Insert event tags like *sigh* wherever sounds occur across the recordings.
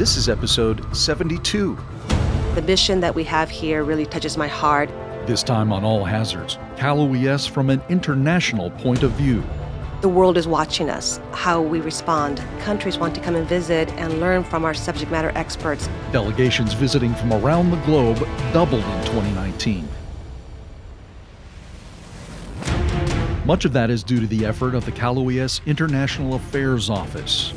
This is episode 72. The mission that we have here really touches my heart. This time on All Hazards, Cal OES from an international point of view. The world is watching us, how we respond. Countries want to come and visit and learn from our subject matter experts. Delegations visiting from around the globe doubled in 2019. Much of that is due to the effort of the Cal OES International Affairs Office.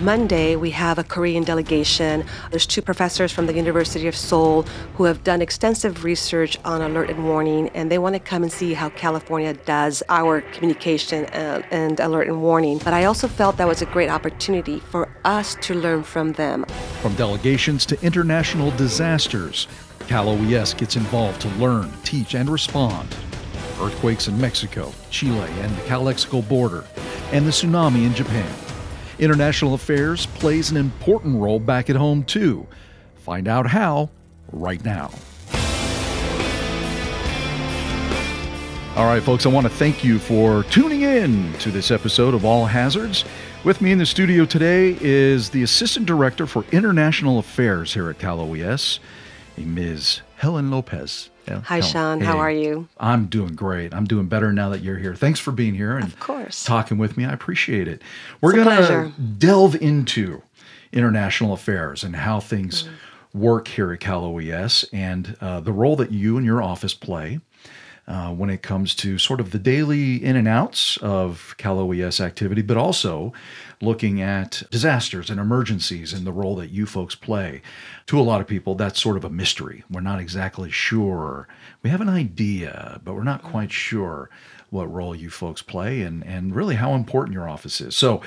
Monday, we have a Korean delegation. There's two professors from the University of Seoul who have done extensive research on alert and warning, and they want to come and see how California does our communication and, uh, and alert and warning. But I also felt that was a great opportunity for us to learn from them. From delegations to international disasters, Cal OES gets involved to learn, teach, and respond. Earthquakes in Mexico, Chile, and the Calexico border, and the tsunami in Japan. International affairs plays an important role back at home, too. Find out how right now. All right, folks, I want to thank you for tuning in to this episode of All Hazards. With me in the studio today is the Assistant Director for International Affairs here at Cal OES, Ms. Helen Lopez. Yeah, Hi, Sean. Hey, How are you? I'm doing great. I'm doing better now that you're here. Thanks for being here and of course. talking with me. I appreciate it. We're going to delve into international affairs and how things mm-hmm. work here at Cal OES and uh, the role that you and your office play. Uh, when it comes to sort of the daily in and outs of Cal OES activity, but also looking at disasters and emergencies and the role that you folks play. To a lot of people, that's sort of a mystery. We're not exactly sure. We have an idea, but we're not quite sure what role you folks play and, and really how important your office is. So,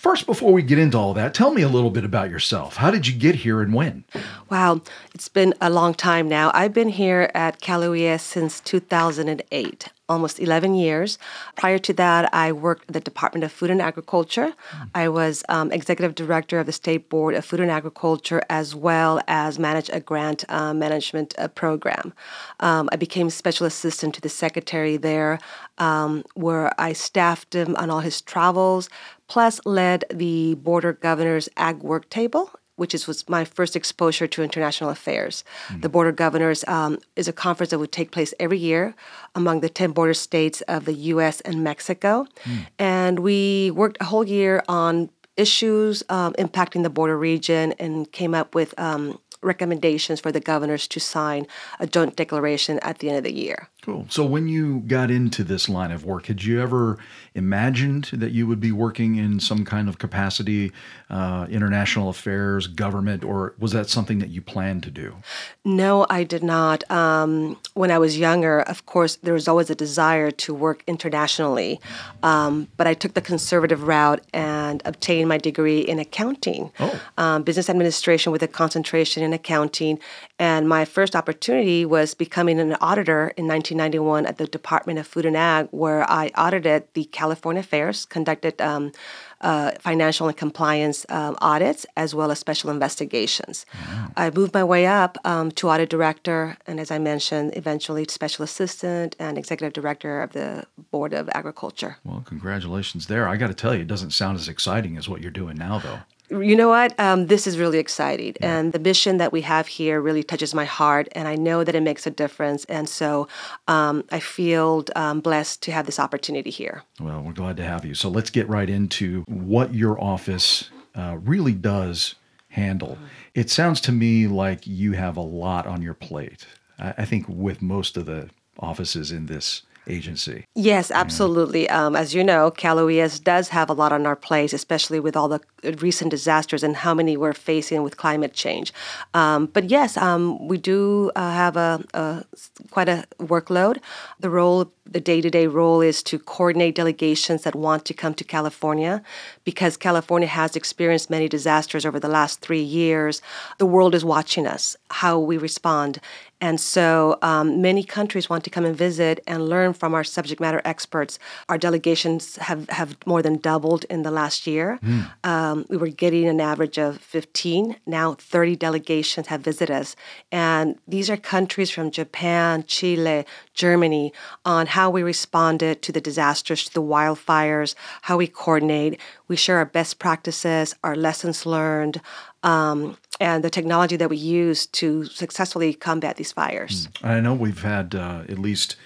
First, before we get into all that, tell me a little bit about yourself. How did you get here and when? Wow, it's been a long time now. I've been here at Cal since 2008 almost 11 years. Prior to that, I worked at the Department of Food and Agriculture. I was um, executive director of the State Board of Food and Agriculture, as well as manage a grant uh, management uh, program. Um, I became special assistant to the secretary there, um, where I staffed him on all his travels, plus led the border governor's ag work table which is, was my first exposure to international affairs. Mm-hmm. The Border Governors um, is a conference that would take place every year among the 10 border states of the U.S. and Mexico. Mm. And we worked a whole year on issues um, impacting the border region and came up with um, recommendations for the governors to sign a joint declaration at the end of the year. Cool. So, when you got into this line of work, had you ever imagined that you would be working in some kind of capacity, uh, international affairs, government, or was that something that you planned to do? No, I did not. Um, when I was younger, of course, there was always a desire to work internationally, um, but I took the conservative route and obtained my degree in accounting, oh. um, business administration with a concentration in accounting. And my first opportunity was becoming an auditor in 19. 1991 at the Department of Food and Ag, where I audited the California fairs, conducted um, uh, financial and compliance um, audits, as well as special investigations. Wow. I moved my way up um, to audit director, and as I mentioned, eventually special assistant and executive director of the Board of Agriculture. Well, congratulations there. I got to tell you, it doesn't sound as exciting as what you're doing now, though you know what? Um, this is really exciting. Yeah. And the mission that we have here really touches my heart. And I know that it makes a difference. And so um, I feel um, blessed to have this opportunity here. Well, we're glad to have you. So let's get right into what your office uh, really does handle. Mm-hmm. It sounds to me like you have a lot on your plate. I, I think with most of the offices in this agency. Yes, absolutely. Um, as you know, Cal OES does have a lot on our plate, especially with all the recent disasters and how many we're facing with climate change. Um, but yes, um, we do uh, have a, a, quite a workload. The role, the day-to-day role, is to coordinate delegations that want to come to California, because California has experienced many disasters over the last three years. The world is watching us, how we respond, and so um, many countries want to come and visit and learn from our subject matter experts. Our delegations have, have more than doubled in the last year. Mm. Um, we were getting an average of 15. Now 30 delegations have visited us. And these are countries from Japan, Chile, Germany on how we responded to the disasters, to the wildfires, how we coordinate. We share our best practices, our lessons learned, um, and the technology that we use to successfully combat these fires. Mm. I know we've had, uh, at least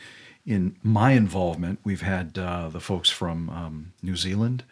in my involvement, we've had uh, the folks from um, New Zealand,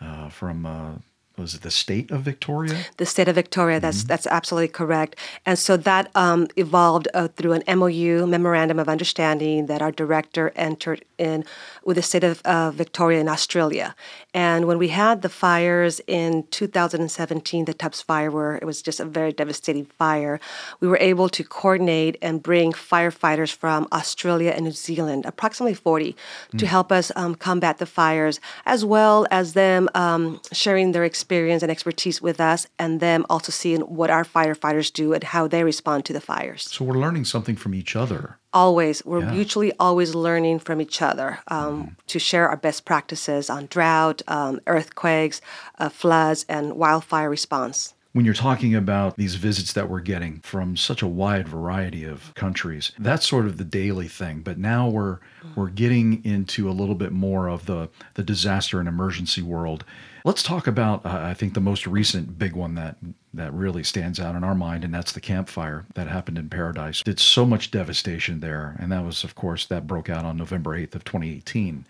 uh, from uh, was it the state of Victoria? The state of Victoria. That's mm-hmm. that's absolutely correct. And so that um, evolved uh, through an MOU, memorandum of understanding, that our director entered in with the state of uh, Victoria in Australia. And when we had the fires in 2017, the Tubbs fire, where it was just a very devastating fire, we were able to coordinate and bring firefighters from Australia and New Zealand, approximately 40, mm. to help us um, combat the fires, as well as them um, sharing their experience experience and expertise with us, and them also seeing what our firefighters do and how they respond to the fires. So we're learning something from each other. Always. We're yeah. mutually always learning from each other um, mm. to share our best practices on drought, um, earthquakes, uh, floods, and wildfire response when you're talking about these visits that we're getting from such a wide variety of countries that's sort of the daily thing but now we're we're getting into a little bit more of the the disaster and emergency world let's talk about uh, i think the most recent big one that that really stands out in our mind and that's the Camp Fire that happened in paradise did so much devastation there and that was of course that broke out on november 8th of 2018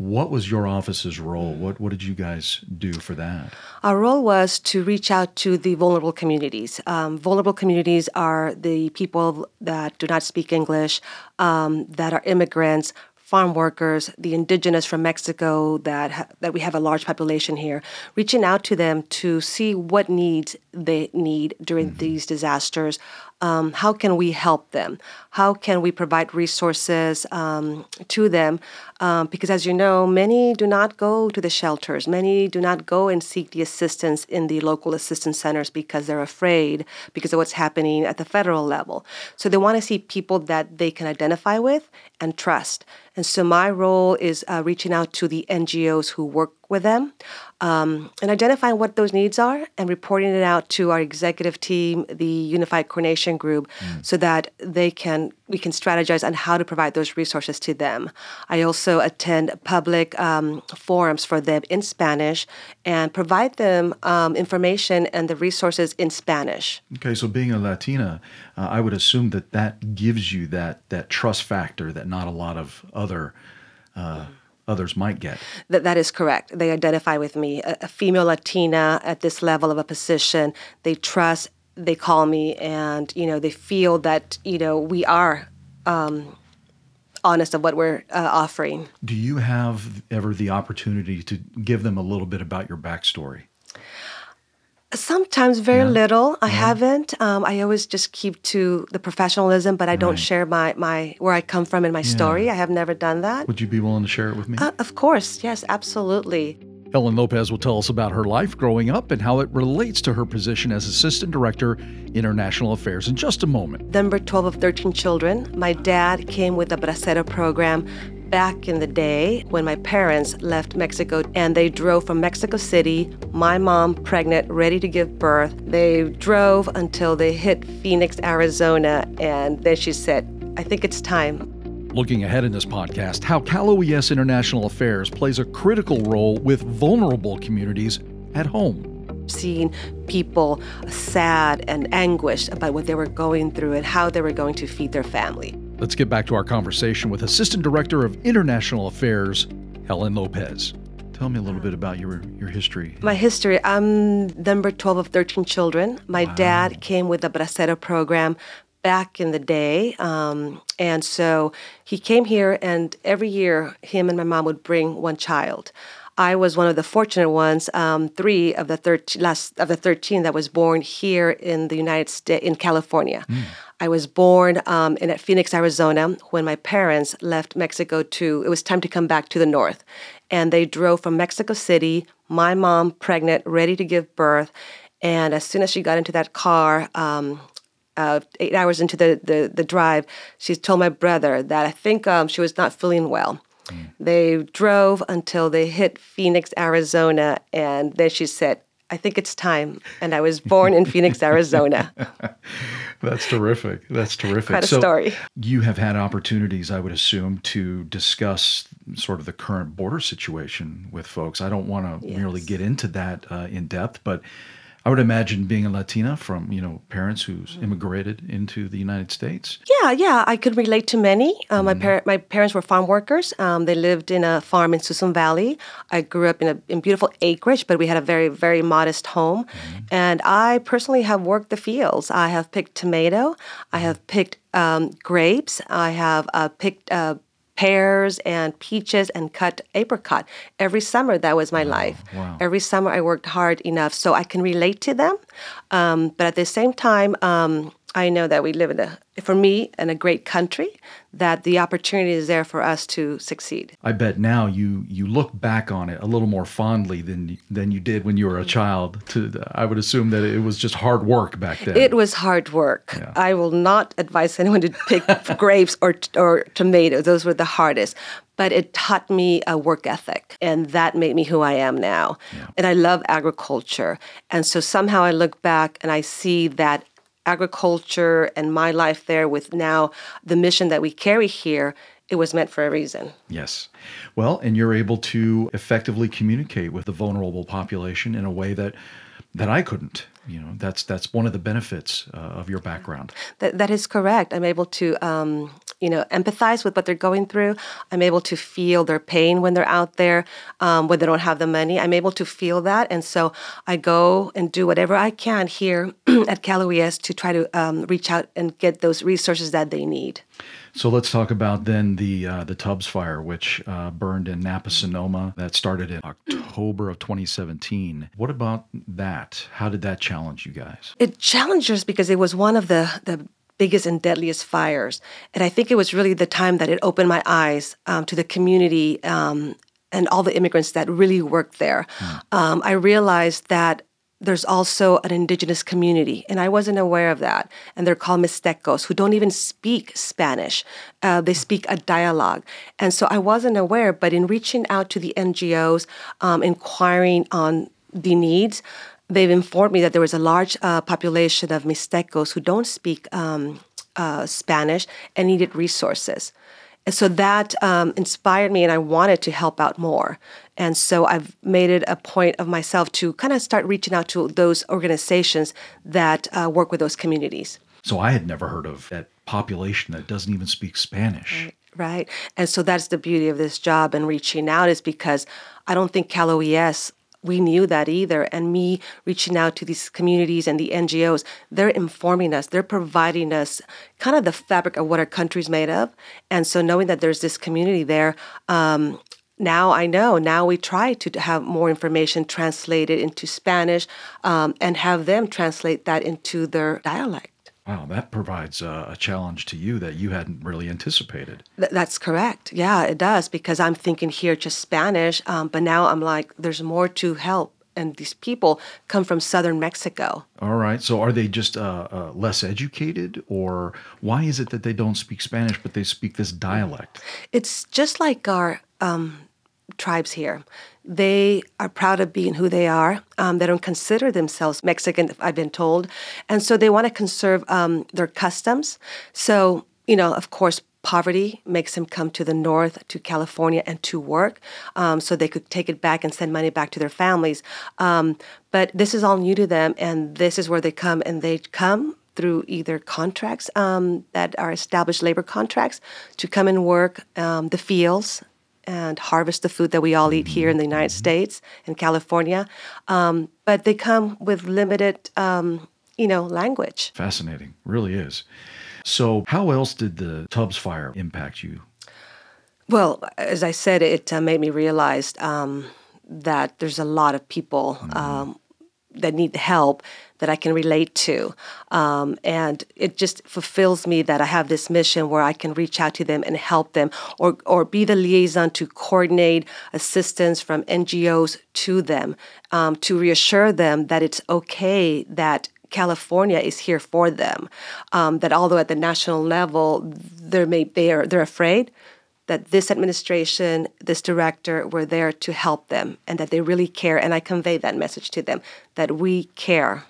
what was your office's role? What, what did you guys do for that? Our role was to reach out to the vulnerable communities. Um, vulnerable communities are the people that do not speak English, um, that are immigrants, farm workers, the indigenous from Mexico that ha- that we have a large population here, reaching out to them to see what needs they need during mm-hmm. these disasters, um, how can we help them? How can we provide resources um, to them? Um, because, as you know, many do not go to the shelters. Many do not go and seek the assistance in the local assistance centers because they're afraid because of what's happening at the federal level. So they want to see people that they can identify with and trust. And so my role is uh, reaching out to the NGOs who work with them um, and identifying what those needs are and reporting it out to our executive team, the Unified Coordination Group, mm. so that they can we can strategize on how to provide those resources to them. I also attend public um, forums for them in Spanish and provide them um, information and the resources in Spanish. Okay, so being a Latina, uh, I would assume that that gives you that that trust factor that not a lot of other. Uh, others might get. That, that is correct. They identify with me. A, a female Latina at this level of a position, they trust, they call me, and you know they feel that you know we are um, honest of what we're uh, offering. Do you have ever the opportunity to give them a little bit about your backstory? Sometimes very little. I haven't. Um, I always just keep to the professionalism, but I don't share my, my where I come from in my yeah. story. I have never done that. Would you be willing to share it with me? Uh, of course. Yes, absolutely. Helen Lopez will tell us about her life growing up and how it relates to her position as Assistant Director, International Affairs in just a moment. Number 12 of 13 children. My dad came with the Bracero program back in the day when my parents left Mexico and they drove from Mexico City, my mom pregnant, ready to give birth. They drove until they hit Phoenix, Arizona, and then she said, I think it's time. Looking ahead in this podcast, how Cal OES International Affairs plays a critical role with vulnerable communities at home seeing people sad and anguished about what they were going through and how they were going to feed their family. Let's get back to our conversation with Assistant Director of International Affairs, Helen Lopez. Tell me a little bit about your, your history. My history I'm number 12 of 13 children. My wow. dad came with the Bracero program back in the day. Um, and so he came here, and every year, him and my mom would bring one child. I was one of the fortunate ones, um, three of the 13, last of the 13 that was born here in the United States, in California. Mm. I was born um, in at Phoenix, Arizona, when my parents left Mexico to. It was time to come back to the north, and they drove from Mexico City. My mom, pregnant, ready to give birth, and as soon as she got into that car, um, uh, eight hours into the, the, the drive, she told my brother that I think um, she was not feeling well. Mm. They drove until they hit Phoenix, Arizona, and then she said, I think it's time. And I was born in Phoenix, *laughs* Arizona. That's terrific. That's terrific. Quite a so story. You have had opportunities, I would assume, to discuss sort of the current border situation with folks. I don't want to yes. merely get into that uh, in depth, but I would imagine being a Latina from you know parents who's immigrated into the United States. Yeah, yeah, I could relate to many. Uh, my par- my parents were farm workers. Um, they lived in a farm in Suisun Valley. I grew up in a in beautiful acreage, but we had a very very modest home. And I personally have worked the fields. I have picked tomato. I have picked um, grapes. I have uh, picked. Uh, pears and peaches and cut apricot. Every summer, that was my life. wow. Every summer, I worked hard enough so I can relate to them. Um, but at the same time, um, I know that we live in a, for me, in a great country, that the opportunity is there for us to succeed. I bet now you you look back on it a little more fondly than than you did when you were a mm. child. To I would assume that it was just hard work back then. It was hard work. Yeah. I will not advise anyone to pick *laughs* grapes or, or tomatoes. Those were the hardest. But it taught me a work ethic, and that made me who I am now. And I love agriculture. And so somehow I look back and I see that agriculture and my life there with now the mission that we carry here, it was meant for a reason. Yes. Well, and you're able to effectively communicate with the vulnerable population in a way that that I couldn't. You know, that's that's one of the benefits uh, of your background. That, that is correct. I'm able to, um, you know, empathize with what they're going through. I'm able to feel their pain when they're out there, um, when they don't have the money. I'm able to feel that, and so I go and do whatever I can here *clears throat* at Cal OES to try to um, reach out and get those resources that they need. So let's talk about then the uh, the Tubbs fire, which uh, burned in Napa Sonoma. That started in October of 2017. What about that? How did that challenge you guys? It challenged us because it was one of the the biggest and deadliest fires, and I think it was really the time that it opened my eyes um, to the community um, and all the immigrants that really worked there. Um, I realized that there's also an indigenous community, and I wasn't aware of that. And they're called Mixtecos, who don't even speak Spanish. Uh, they speak a dialogue. And so I wasn't aware, but in reaching out to the NGOs, um, inquiring on the needs, they've informed me that there was a large uh, population of Mixtecos who don't speak um, uh, Spanish and needed resources. And so that um, inspired me, and I wanted to help out more. And so I've made it a point of myself to kind of start reaching out to those organizations that uh, work with those communities. So I had never heard of that population that doesn't even speak Spanish. Right. And so that's the beauty of this job and reaching out is because I don't think Cal OES we knew that either. And me reaching out to these communities and the NGOs, they're informing us, they're providing us kind of the fabric of what our country's made of. And so knowing that there's this community there, um, now I know. Now we try to have more information translated into Spanish um, and have them translate that into their dialect. Wow, that provides a, a challenge to you that you hadn't really anticipated. Th- that's correct. Yeah, it does because I'm thinking here just Spanish, um, but now I'm like, there's more to help. And these people come from southern Mexico. All right. So are they just uh, uh, less educated, or why is it that they don't speak Spanish but they speak this dialect? It's just like our um, tribes here. They are proud of being who they are. Um, they don't consider themselves Mexican, I've been told. And so they want to conserve um, their customs. So, you know, of course, poverty makes them come to the north, to California, and to work um, so they could take it back and send money back to their families. Um, but this is all new to them, and this is where they come, and they come through either contracts um, that are established labor contracts to come and work um, the fields and harvest the food that we all eat here in the United States and California. Um, but they come with limited, um, you know, language. Fascinating, really is. So, how else did the Tubbs fire impact you? Well, as I said, it uh, made me realize um, that there's a lot of people um, that need help that I can relate to. Um, and it just fulfills me that I have this mission where I can reach out to them and help them or, or be the liaison to coordinate assistance from NGOs to them um, to reassure them that it's okay that California is here for them. Um, that although at the national level they're may, they are they're afraid, that this administration, this director, were there to help them, and that they really care. And I convey that message to them that we care.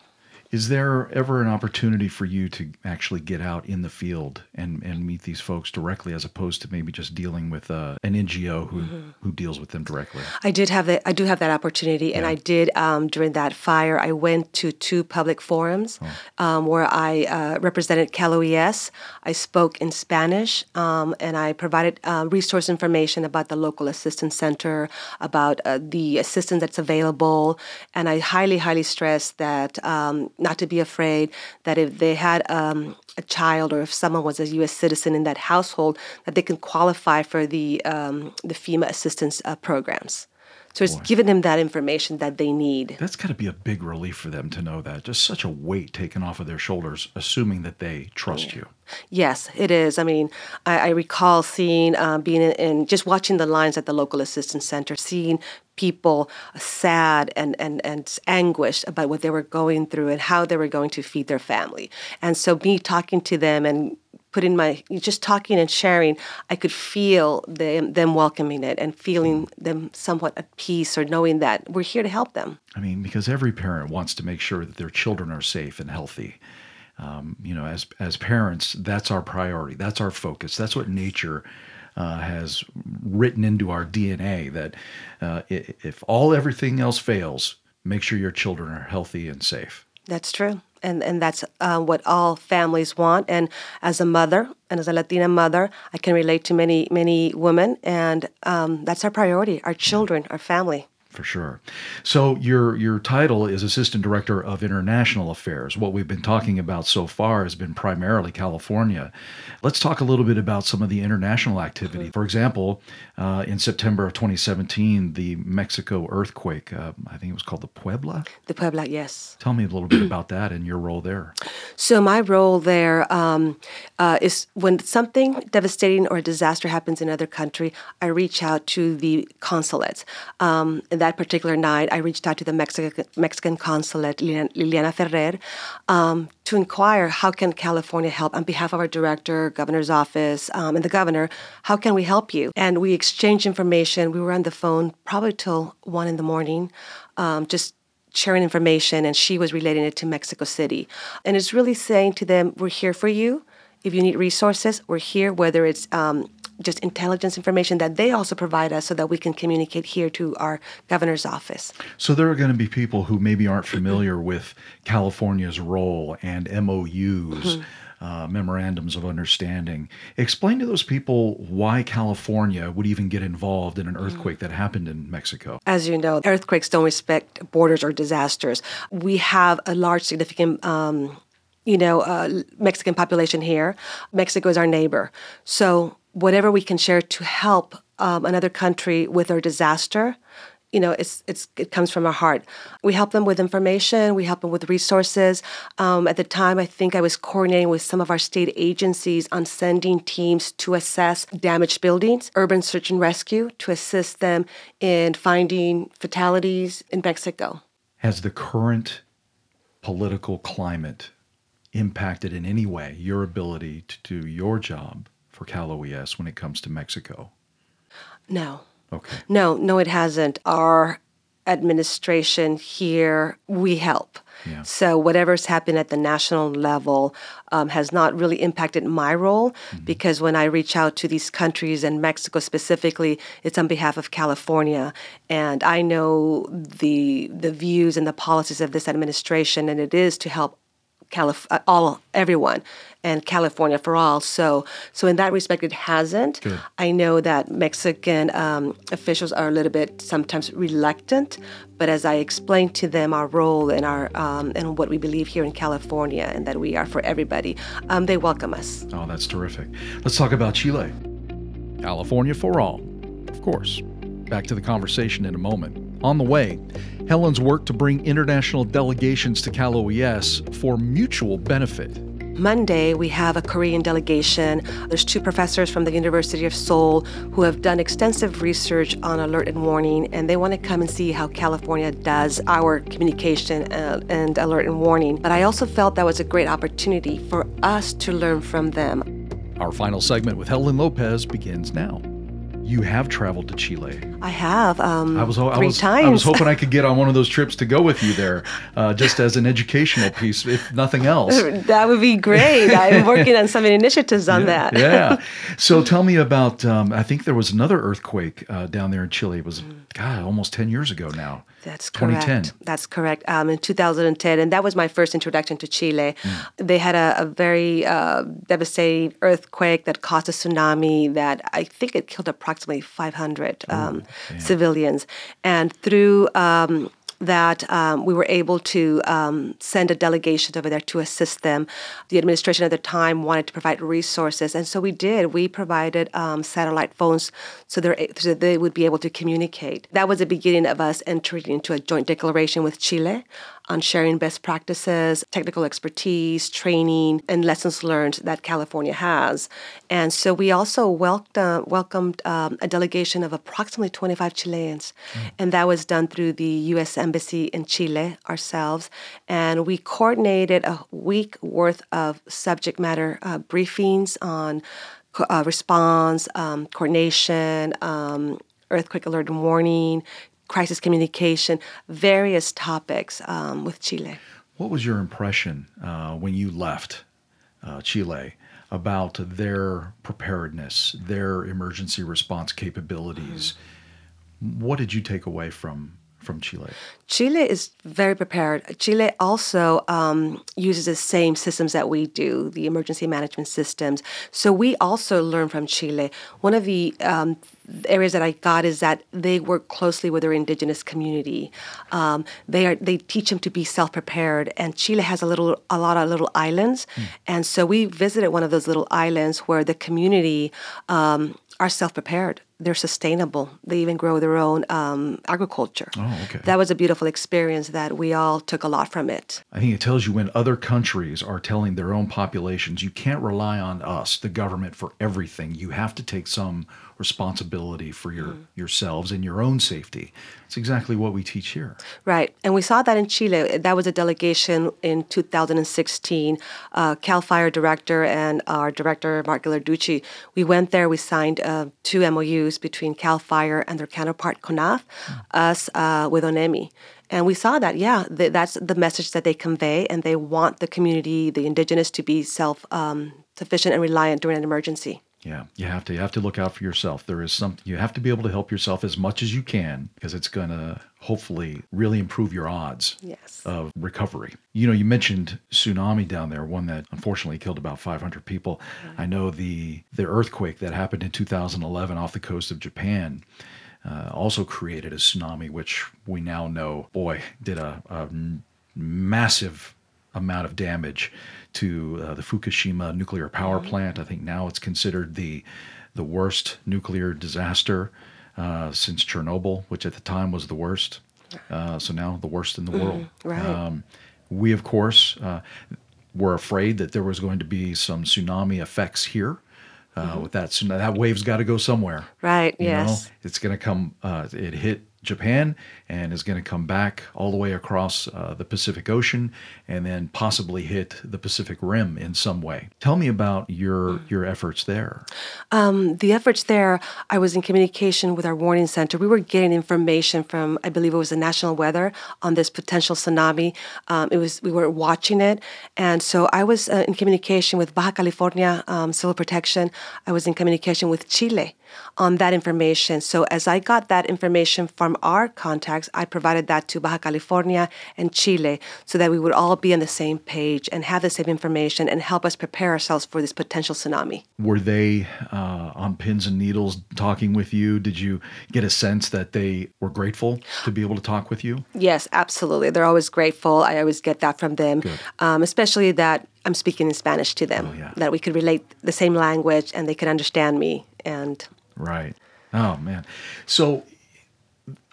Is there ever an opportunity for you to actually get out in the field and, and meet these folks directly, as opposed to maybe just dealing with uh, an NGO who, mm-hmm. who deals with them directly? I did have that. I do have that opportunity, yeah. and I did um, during that fire. I went to two public forums oh. um, where I uh, represented Cal OES. I spoke in Spanish, um, and I provided uh, resource information about the local assistance center, about uh, the assistance that's available, and I highly, highly stress that um, not to be afraid that if they had um, a child or if someone was a U.S. citizen in that household, that they can qualify for the um, the FEMA assistance uh, programs. So it's Boy. giving them that information that they need. That's got to be a big relief for them to know that. Just such a weight taken off of their shoulders, assuming that they trust you. Yes, it is. I mean, I, I recall seeing, uh, being in, in, just watching the lines at the local assistance center, seeing people sad and, and, and anguished about what they were going through and how they were going to feed their family. And so, me talking to them and putting my just talking and sharing, I could feel them them welcoming it and feeling them somewhat at peace or knowing that we're here to help them. I mean, because every parent wants to make sure that their children are safe and healthy. Um, you know, as as parents, that's our priority. That's our focus. That's what nature uh, has written into our DNA. That uh, if all everything else fails, make sure your children are healthy and safe. That's true and and that's uh, what all families want. And as a mother and as a Latina mother, I can relate to many many women, and um, that's our priority: our children, our family for sure. So your your title is assistant director of international affairs. What we've been talking about so far has been primarily California. Let's talk a little bit about some of the international activity. For example, uh, in September of 2017, the Mexico earthquake. Uh, I think it was called the Puebla. The Puebla, yes. Tell me a little bit about that and your role there. So my role there um, uh, is when something devastating or a disaster happens in another country, I reach out to the consulates. Um, that particular night, I reached out to the Mexican, Mexican consulate, Liliana Ferrer, um, to inquire how can California help on behalf of our director, governor's office, um, and the governor. How can we help you? And we exchanged information. We were on the phone probably till one in the morning, um, just sharing information, and she was relating it to Mexico City. And it's really saying to them, "We're here for you." If you need resources, we're here, whether it's um, just intelligence information that they also provide us so that we can communicate here to our governor's office. So there are going to be people who maybe aren't familiar *clears throat* with California's role and MOUs. Mm-hmm. Uh, memorandums of understanding. Explain to those people why California would even get involved in an mm-hmm. earthquake that happened in Mexico. As you know, earthquakes don't respect borders or disasters. We have a large, significant um, you know, uh, Mexican population here. Mexico is our neighbor. So whatever we can share to help um, another country with their disaster, you know, it's, it's, it comes from our heart. We help them with information, we help them with resources. Um, at the time, I think I was coordinating with some of our state agencies on sending teams to assess damaged buildings, urban search and rescue, to assist them in finding fatalities in Mexico. Has the current political climate impacted in any way your ability to do your job for Cal OES when it comes to Mexico? No. Okay. No, no, it hasn't. Our administration here, we help. Yeah. So whatever's happened at the national level um, has not really impacted my role mm-hmm. because when I reach out to these countries and Mexico specifically, it's on behalf of California, and I know the the views and the policies of this administration, and it is to help Calif- uh, all everyone and California for all. So, so in that respect, it hasn't. Good. I know that Mexican um, officials are a little bit sometimes reluctant, but as I explained to them our role and our um, and what we believe here in California and that we are for everybody, um, they welcome us. Oh, that's terrific. Let's talk about Chile. California for all, of course. Back to the conversation in a moment. On the way, Helen's work to bring international delegations to Cal OES for mutual benefit. Monday, we have a Korean delegation. There's two professors from the University of Seoul who have done extensive research on alert and warning, and they want to come and see how California does our communication uh, and alert and warning. But I also felt that was a great opportunity for us to learn from them. Our final segment with Helen Lopez begins now. You have traveled to Chile. I have. Um, I was, three I was, times. I was hoping I could get on one of those trips to go with you there, *laughs* uh, just as an educational piece, if nothing else. *laughs* that would be great. I'm *laughs* working on some initiatives on yeah, that. yeah. So tell me about. Um, I think there was another earthquake uh, down there in Chile. It was God, almost ten years ago now. That's 2010. correct. That's correct. Um, in 2010, and that was my first introduction to Chile. They had a, a very uh, devastating earthquake that caused a tsunami that I think it killed approximately 500 um, civilians. And through um, that um, we were able to um, send a delegation over there to assist them. The administration at the time wanted to provide resources, and so we did. We provided um, satellite phones so, so they would be able to communicate. That was the beginning of us entering into a joint declaration with Chile on sharing best practices, technical expertise, training, and lessons learned that California has. And so we also welcomed, welcomed um, a delegation of approximately 25 Chileans. Mm. And that was done through the U.S. Embassy in Chile ourselves. And we coordinated a week worth of subject matter uh, briefings on uh, response, um, coordination, um, earthquake alert and warning, crisis communication, various topics um, with Chile. What was your impression uh, when you left uh, Chile about their preparedness, their emergency response capabilities? Mm-hmm. What did you take away from from Chile? Chile is very prepared. Chile also um, uses the same systems that we do, the emergency management systems. So we also learn from Chile. One of the um, areas that I got is that they work closely with their indigenous community. Um, they are they teach them to be self prepared, and Chile has a little a lot of little islands, mm. and so we visited one of those little islands where the community um, are self prepared. They're sustainable. They even grow their own um, agriculture. Oh, okay. That was a beautiful experience that we all took a lot from it. I think it tells you when other countries are telling their own populations, you can't rely on us, the government, for everything. You have to take some responsibility for your mm. yourselves and your own safety. It's exactly what we teach here. Right, and we saw that in Chile. That was a delegation in 2016. Uh, Cal Fire director and our director Mark Ghilarducci. We went there. We signed uh, two MOUs between Cal Fire and their counterpart CONAF, mm. us uh, with ONEMI. And we saw that, yeah, th- that's the message that they convey, and they want the community, the indigenous, to be self um, sufficient and reliant during an emergency. Yeah, you have to you have to look out for yourself. There is something you have to be able to help yourself as much as you can because it's going to hopefully really improve your odds yes. of recovery. You know, you mentioned tsunami down there, one that unfortunately killed about 500 people. I know the the earthquake that happened in 2011 off the coast of Japan uh, also created a tsunami, which we now know, boy, did a, a massive amount of damage to uh, the Fukushima nuclear power mm-hmm. plant. I think now it's considered the the worst nuclear disaster uh, since Chernobyl, which at the time was the worst. Uh, so now the worst in the mm-hmm. world. Right. Um, we of course uh, were afraid that there was going to be some tsunami effects here. Uh, mm-hmm. With that, that wave's got to go somewhere. Right. You yes. Know? It's going to come. Uh, it hit Japan and is going to come back all the way across uh, the Pacific Ocean and then possibly hit the Pacific Rim in some way. Tell me about your your efforts there. Um, the efforts there, I was in communication with our warning center. We were getting information from, I believe it was the National Weather on this potential tsunami. Um, it was we were watching it, and so I was uh, in communication with Baja California um, Civil Protection. I was in communication with Chile on that information. So as I got that information from our contacts, I provided that to Baja California and Chile so that we would all be on the same page and have the same information and help us prepare ourselves for this potential tsunami. Were they uh, on pins and needles talking with you? Did you get a sense that they were grateful to be able to talk with you? Yes, absolutely. They're always grateful. I always get that from them, um, especially that I'm speaking in Spanish to them, oh, yeah. that we could relate the same language and they could understand me. And Right. Oh man. So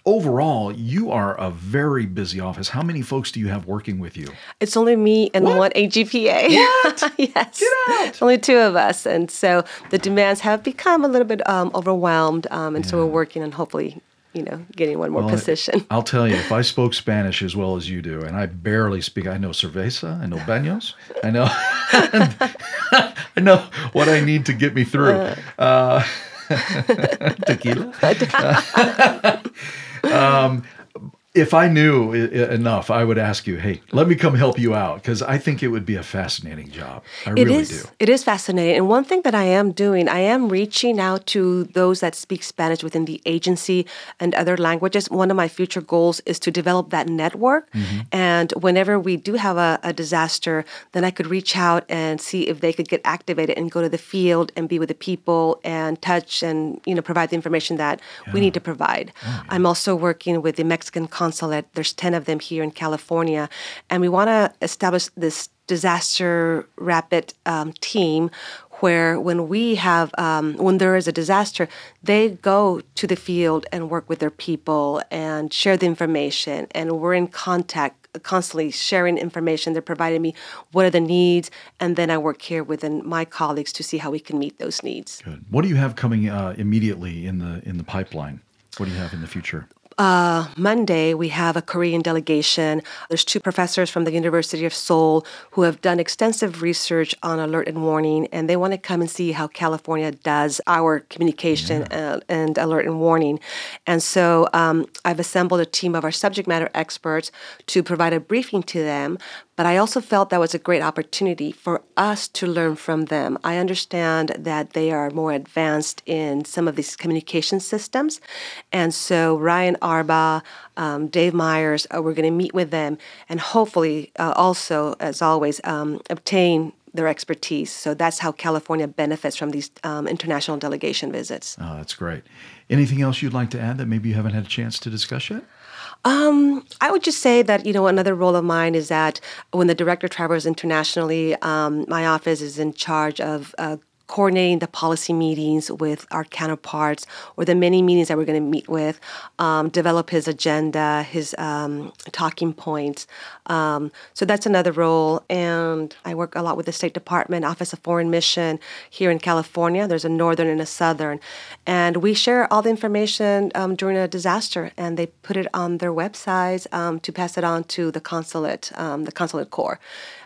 overall, you are a very busy office. How many folks do you have working with you? It's only me and what? one AGPA. What? *laughs* yes. Get out. Only two of us. And so the demands have become a little bit um, overwhelmed. Um, and yeah. so we're working on hopefully you know, getting one more well, position. I'll tell you, if I *laughs* spoke Spanish as well as you do, and I barely speak, I know cerveza, I know baños, I know, *laughs* I know what I need to get me through. Uh, *laughs* *laughs* Tequila. *laughs* um, if I knew enough, I would ask you, hey, let me come help you out because I think it would be a fascinating job. I it really is, do. It is fascinating. And one thing that I am doing, I am reaching out to those that speak Spanish within the agency and other languages. One of my future goals is to develop that network. Mm-hmm. And whenever we do have a, a disaster, then I could reach out and see if they could get activated and go to the field and be with the people and touch and you know provide the information that yeah. we need to provide. Oh, yeah. I'm also working with the Mexican consulate. There's 10 of them here in California. And we want to establish this disaster rapid um, team where when we have um, when there is a disaster they go to the field and work with their people and share the information and we're in contact constantly sharing information they're providing me what are the needs and then i work here within my colleagues to see how we can meet those needs good what do you have coming uh, immediately in the in the pipeline what do you have in the future uh, Monday, we have a Korean delegation. There's two professors from the University of Seoul who have done extensive research on alert and warning, and they want to come and see how California does our communication yeah. and, and, alert and warning. And so um, I've assembled a team of our subject matter experts to provide a briefing to them but I also felt that was a great opportunity for us to learn from them. I understand that they are more advanced in some of these communication systems. And so Ryan Arba, um, Dave Myers, uh, we're going to meet with them and hopefully uh, also, as always, um, obtain their expertise. So that's how California benefits from these um, international delegation visits. Oh, that's great. Anything else you'd like to add that maybe you haven't had a chance to discuss yet? Um, I would just say that you know another role of mine is that when the director travels internationally, um, my office is in charge of uh, coordinating the policy meetings with our counterparts or the many meetings that we're going to meet with, um, develop his agenda, his um, talking points. Um, so that's another role. And I work a lot with the State Department, Office of Foreign Mission here in California. There's a northern and a southern. And we share all the information um, during a disaster and they put it on their websites um, to pass it on to the consulate, um, the consulate corps.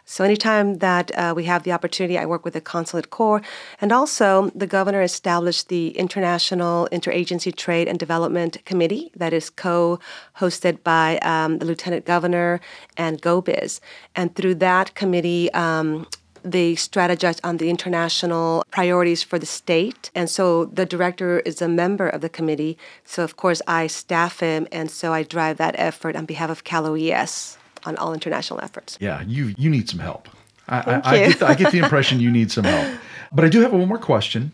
So, anytime that uh, we have the opportunity, I work with the Consulate Corps. And also, the governor established the International Interagency Trade and Development Committee that is co hosted by um, the Lieutenant Governor and GoBiz. And through that committee, um, they strategize on the international priorities for the state. And so the director is a member of the committee. So, of course, I staff him, and so I drive that effort on behalf of Cal OES on all international efforts. Yeah, you you need some help. I, I. I, get the, I get the *laughs* impression you need some help. But I do have one more question.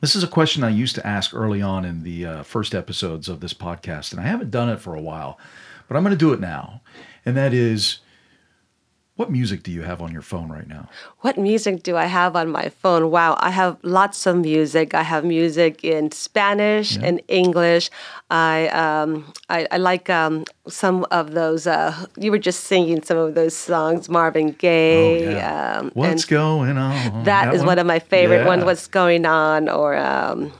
This is a question I used to ask early on in the uh, first episodes of this podcast, and I haven't done it for a while, but I'm going to do it now. And that is what music do you have on your phone right now? What music do I have on my phone? Wow, I have lots of music. I have music in Spanish yeah. and English. I um, I, I, like um, some of those. Uh, you were just singing some of those songs, Marvin Gaye. Oh, yeah. um, What's going on? that, that is one? one? of my favorite yeah. ones. What's going on? Or um,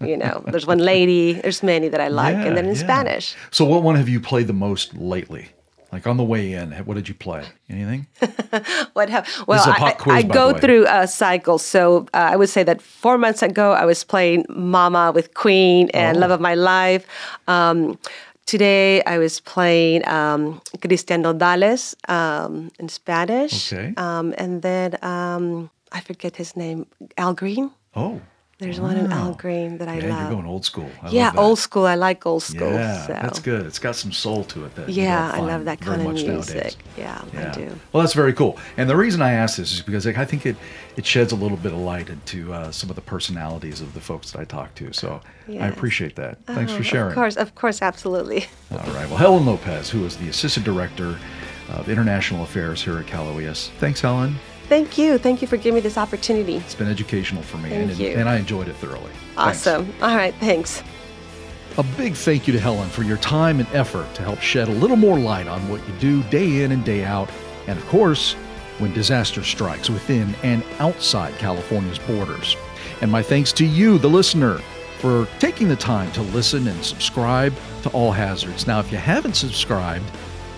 you know, there's one lady. There's many that I like, and then in Spanish. So, what one have you played the most lately? Like on the way in, what did you play? Anything? *laughs* what have? Well, I, quiz, I go through a cycle. So uh, I would say that four months ago, I was playing Mama with Queen and oh. Love of My Life. Um, today, I was playing um, Cristian Nodales um, in Spanish. Okay. Um, and then um, I forget his name, Al Green. Oh. There's wow. one in Al Green that I yeah, love. You're going old school. I yeah, old school. I like old school. Yeah, so. that's good. It's got some soul to it. That yeah, I love that kind of music. Yeah, yeah, I do. Well, that's very cool. And the reason I ask this is because like, I think it it sheds a little bit of light into uh, some of the personalities of the folks that I talk to. So yes. I appreciate that. Thanks oh, for sharing. Of course, of course, absolutely. *laughs* All right. Well, Helen Lopez, who is the assistant director of international affairs here at Cal OES. Thanks, Helen. Thank you. Thank you for giving me this opportunity. It's been educational for me, and, and I enjoyed it thoroughly. Awesome. Thanks. All right. Thanks. A big thank you to Helen for your time and effort to help shed a little more light on what you do day in and day out, and of course, when disaster strikes within and outside California's borders. And my thanks to you, the listener, for taking the time to listen and subscribe to All Hazards. Now, if you haven't subscribed,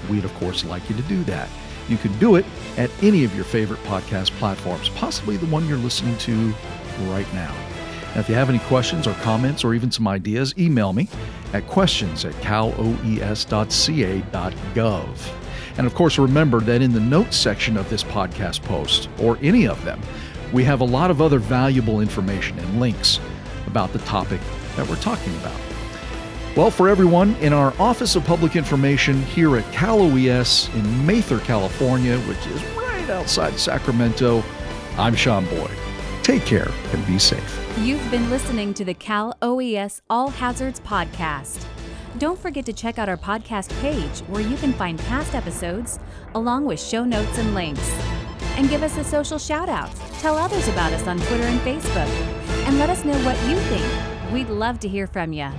we'd of course like you to do that. You can do it at any of your favorite podcast platforms, possibly the one you're listening to right now. Now, if you have any questions or comments or even some ideas, email me at questions at caloes.ca.gov. And of course, remember that in the notes section of this podcast post, or any of them, we have a lot of other valuable information and links about the topic that we're talking about. Well, for everyone in our Office of Public Information here at Cal OES in Mather, California, which is right outside Sacramento, I'm Sean Boyd. Take care and be safe. You've been listening to the Cal OES All Hazards Podcast. Don't forget to check out our podcast page where you can find past episodes along with show notes and links. And give us a social shout out. Tell others about us on Twitter and Facebook. And let us know what you think. We'd love to hear from you.